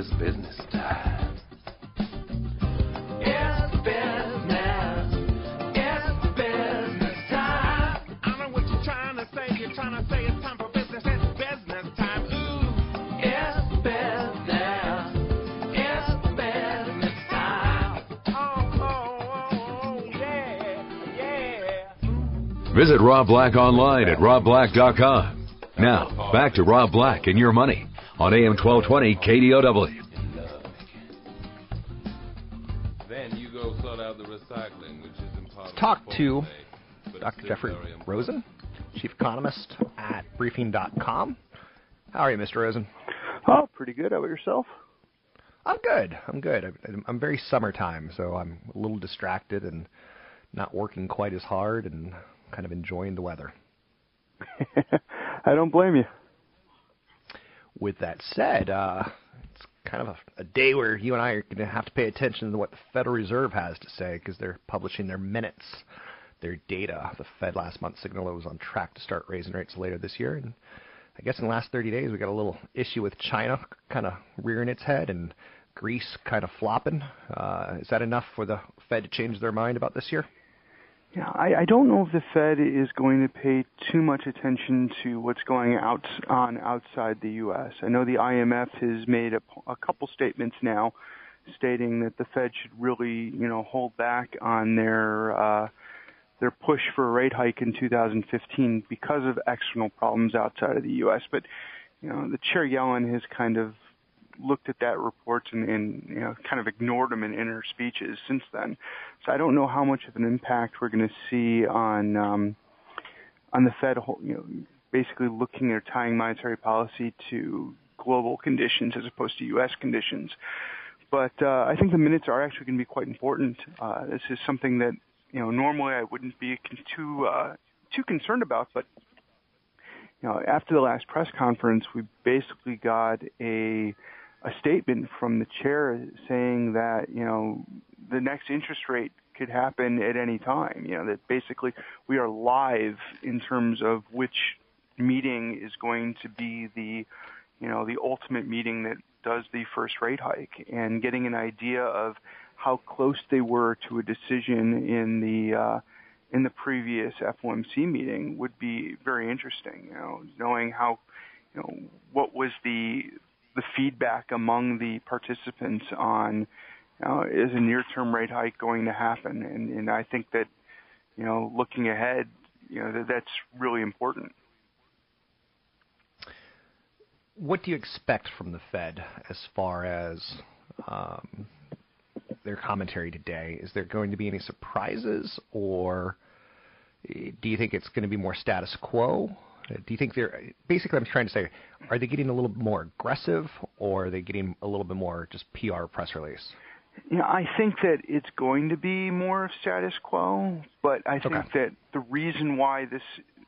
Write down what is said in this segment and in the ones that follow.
It's business time. It's business. It's business time. I know what you're trying to say. You're trying to say it's time for business. It's business time. Ooh. It's business. It's business time. Oh, oh, oh, oh, yeah. Yeah. Visit Rob Black online at robblack.com. Now, back to Rob Black and your money on AM 1220 KDOW. Then you go sort out the recycling, which is important. Talk to Dr. Jeffrey. Rosen, Chief Economist at Briefing.com. How are you, Mr. Rosen? Oh, pretty good. How about yourself? I'm good. I'm good. I'm, I'm very summertime, so I'm a little distracted and not working quite as hard and kind of enjoying the weather. I don't blame you. With that said, uh, it's kind of a, a day where you and I are going to have to pay attention to what the Federal Reserve has to say because they're publishing their minutes, their data. The Fed last month signaled it was on track to start raising rates later this year, and I guess in the last 30 days we got a little issue with China kind of rearing its head and Greece kind of flopping. Uh, is that enough for the Fed to change their mind about this year? Yeah, I, I don't know if the Fed is going to pay too much attention to what's going out on outside the U.S. I know the IMF has made a, a couple statements now stating that the Fed should really, you know, hold back on their uh, their push for a rate hike in 2015 because of external problems outside of the U.S. But you know, the Chair Yellen has kind of looked at that report and, and you know kind of ignored them in, in her speeches since then. So I don't know how much of an impact we're going to see on um, on the Fed, you know, basically looking at tying monetary policy to global conditions as opposed to U.S. conditions. But uh, I think the minutes are actually going to be quite important. Uh, this is something that you know normally I wouldn't be too uh, too concerned about, but you know after the last press conference, we basically got a a statement from the chair saying that you know the next interest rate could happen at any time. You know that basically we are live in terms of which meeting is going to be the you know the ultimate meeting that does the first rate hike and getting an idea of how close they were to a decision in the uh, in the previous FOMC meeting would be very interesting. You know, knowing how you know what was the the feedback among the participants on know, is a near-term rate hike going to happen, and, and I think that you know looking ahead, you know that that's really important. What do you expect from the Fed as far as um, their commentary today? Is there going to be any surprises, or do you think it's going to be more status quo? Do you think they're basically? I'm trying to say, are they getting a little bit more aggressive, or are they getting a little bit more just PR press release? Yeah, I think that it's going to be more of status quo, but I think Okay. that the reason why this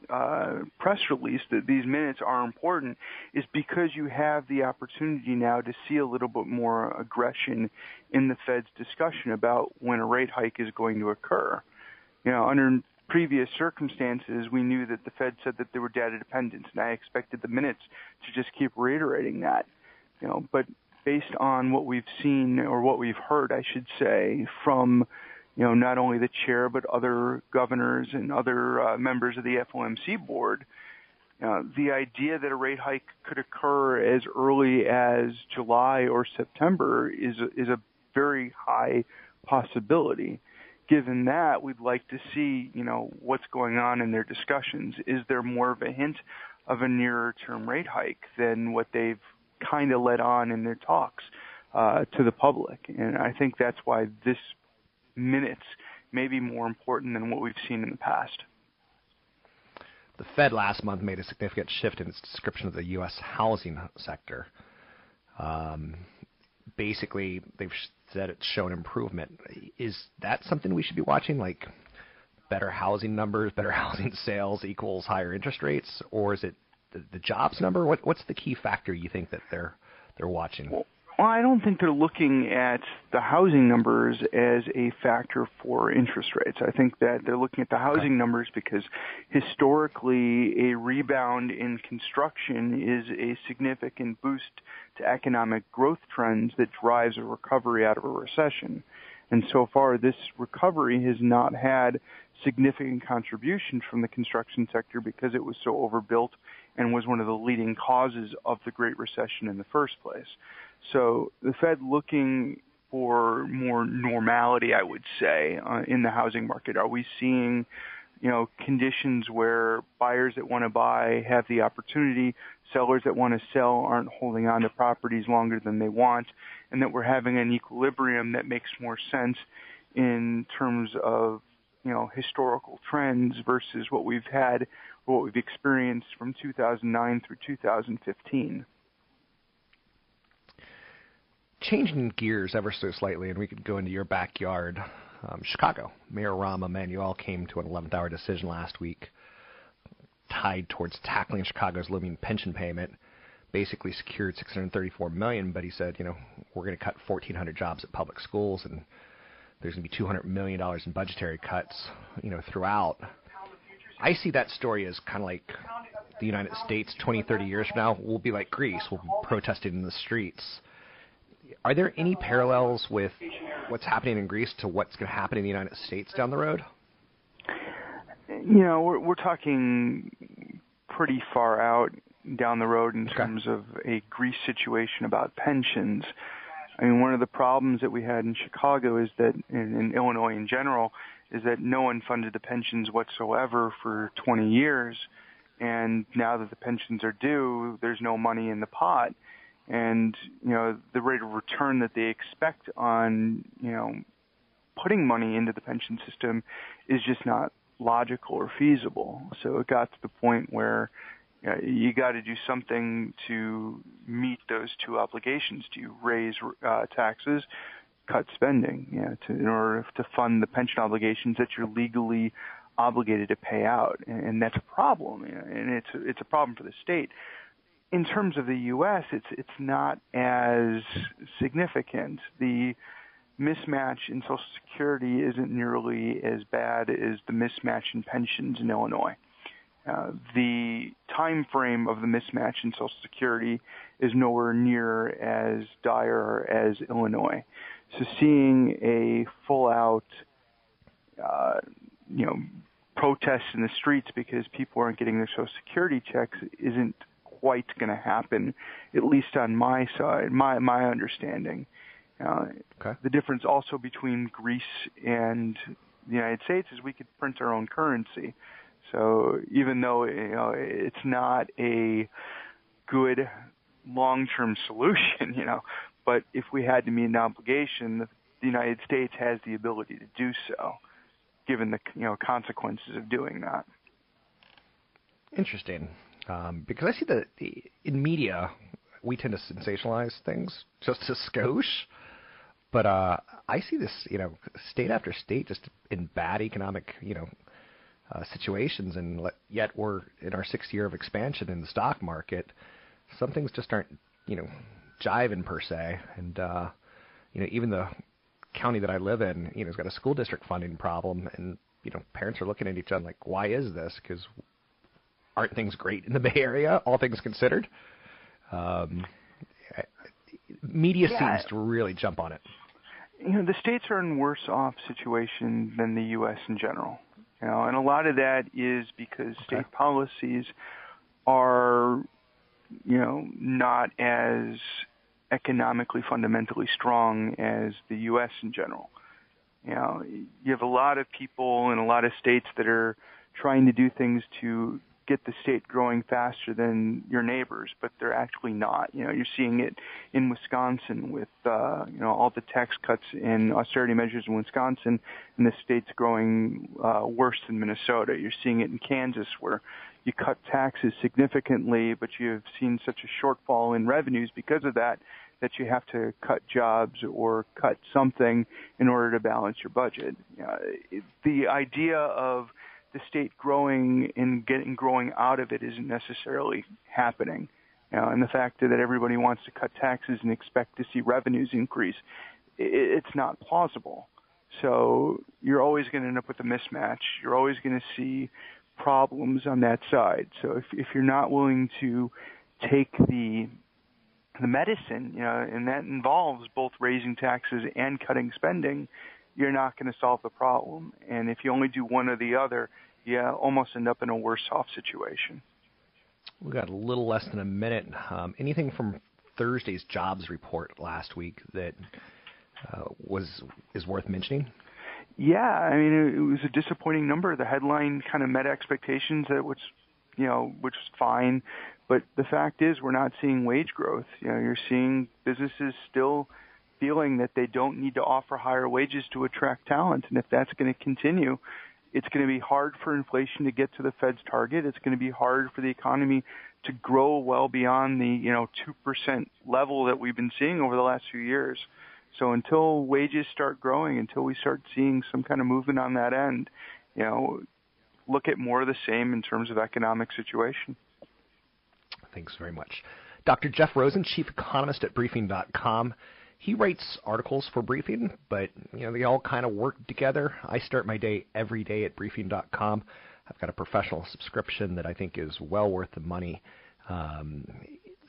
uh, press release, that these minutes are important, is because you have the opportunity now to see a little bit more aggression in the Fed's discussion about when a rate hike is going to occur. You know, under previous circumstances, we knew that the Fed said that they were data dependent, and I expected the minutes to just keep reiterating that. You know, but based on what we've seen or what we've heard, I should say, from you know not only the chair but other governors and other uh, members of the FOMC board, uh, the idea that a rate hike could occur as early as July or September is is a very high possibility. Given that, we'd like to see, you know, what's going on in their discussions. Is there more of a hint of a nearer term rate hike than what they've kind of let on in their talks uh, to the public? And I think that's why this minutes may be more important than what we've seen in the past. the Fed last month made a significant shift in its description of the U.S. housing sector. Um, basically, they've said it's shown improvement. Is that something we should be watching? Like better housing numbers, better housing sales equals higher interest rates, or is it the, the jobs number? What, what's the key factor you think that they're they're watching? Well, well, I don't think they're looking at the housing numbers as a factor for interest rates. I think that they're looking at the housing numbers because historically a rebound in construction is a significant boost to economic growth trends that drives a recovery out of a recession. And so far this recovery has not had significant contributions from the construction sector because it was so overbuilt and was one of the leading causes of the Great Recession in the first place. So the Fed looking for more normality, I would say, uh, in the housing market. Are we seeing, you know, conditions where buyers that want to buy have the opportunity, sellers that want to sell aren't holding on to properties longer than they want, and that we're having an equilibrium that makes more sense in terms of you know historical trends versus what we've had what we've experienced from 2009 through 2015 changing gears ever so slightly and we could go into your backyard um, chicago mayor rahm emanuel came to an 11th hour decision last week tied towards tackling chicago's looming pension payment basically secured 634 million but he said you know we're going to cut 1400 jobs at public schools and there's going to be 200 million dollars in budgetary cuts, you know, throughout. I see that story as kind of like the United States 20, 30 years from now. We'll be like Greece. We'll be protesting in the streets. Are there any parallels with what's happening in Greece to what's going to happen in the United States down the road? You know, we're, we're talking pretty far out down the road in Okay. terms of a Greece situation about pensions. I mean, one of the problems that we had in Chicago is that, in, in Illinois in general, is that no one funded the pensions whatsoever for 20 years. And now that the pensions are due, there's no money in the pot. And, you know, the rate of return that they expect on, you know, putting money into the pension system is just not logical or feasible. So it got to the point where you, know, you got to do something to meet those two obligations. Do you raise uh, taxes, cut spending, you know, to, in order to fund the pension obligations that you're legally obligated to pay out, and, and that's a problem, you know, and it's it's a problem for the state. In terms of the U.S., it's it's not as significant. The mismatch in Social Security isn't nearly as bad as the mismatch in pensions in Illinois. Uh, the time frame of the mismatch in Social Security is nowhere near as dire as Illinois. So seeing a full-out, uh, you know, protests in the streets because people aren't getting their Social Security checks isn't quite going to happen, at least on my side, my my understanding. Uh, Okay. The difference also between Greece and the United States is we could print our own currency. So even though you know it's not a good long-term solution, you know, but if we had to meet an obligation, the, the United States has the ability to do so, given the you know consequences of doing that. Interesting, um, because I see that in media we tend to sensationalize things just a skosh, but uh, I see this, you know, state after state just in bad economic, you know, uh, situations, and le- yet we're in our sixth year of expansion in the stock market. Some things just aren't, you know, jiving per se, and uh, you know, even the county that I live in, you know, has got a school district funding problem, and you know, parents are looking at each other like, why is this? Because aren't things great in the Bay Area, all things considered? Um, media Yeah. seems to really jump on it. you know the states are in worse off situation than the U.S. in general. You know, and a lot of that is because state policies are, you know, not as economically fundamentally strong as the U.S. in general. You know, you have a lot of people in a lot of states that are trying to do things to get the state growing faster than your neighbors, but they're actually not. You know, you're seeing it in Wisconsin with uh, you know all the tax cuts and austerity measures in Wisconsin, and the state's growing uh, worse than Minnesota. You're seeing it in Kansas, where you cut taxes significantly, but you've seen such a shortfall in revenues because of that that you have to cut jobs or cut something in order to balance your budget. Uh, the idea of the state growing and getting growing out of it isn't necessarily happening. And the fact that everybody wants to cut taxes and expect to see revenues increase, it's not plausible. So you're always going to end up with a mismatch. You're always going to see problems on that side. So if if you're not willing to take the the medicine, you know, and that involves both raising taxes and cutting spending, you're not going to solve the problem. And if you only do one or the other, you almost end up in a worse off situation. We've got a little less than a minute. Um, anything from Thursday's jobs report last week that uh, was is worth mentioning? Yeah, I mean it, it was a disappointing number. The headline kind of met expectations, that which you know, which was fine. But the fact is, we're not seeing wage growth. You know, you're seeing businesses still feeling that they don't need to offer higher wages to attract talent, and if that's going to continue, it's going to be hard for inflation to get to the Fed's target. It's going to be hard for the economy to grow well beyond the you know two percent level that we've been seeing over the last few years. So until wages start growing, until we start seeing some kind of movement on that end, you know, look at more of the same in terms of economic situation. Thanks very much. Dr. Jeff Rosen, Chief Economist at Briefing.com. He writes articles for Briefing, but you know they all kind of work together. I start my day every day at Briefing.com. I've got a professional subscription that I think is well worth the money. Um,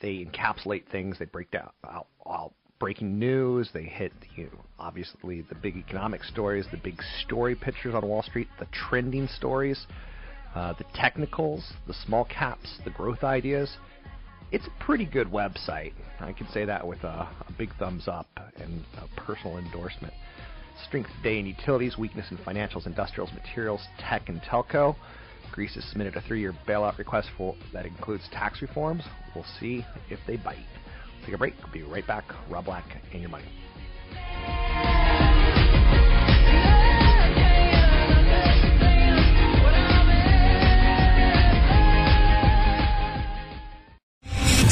they encapsulate things. They break down out breaking news. They hit you know, obviously the big economic stories, the big story pictures on Wall Street, the trending stories, uh, the technicals, the small caps, the growth ideas it's a pretty good website. I can say that with a, a big thumbs up and a personal endorsement. Strength today in utilities, weakness in financials, industrials, materials, tech, and telco. Greece has submitted a three-year bailout request for that includes tax reforms. We'll see if they bite. take a break. We'll be right back. Rob Black and your money.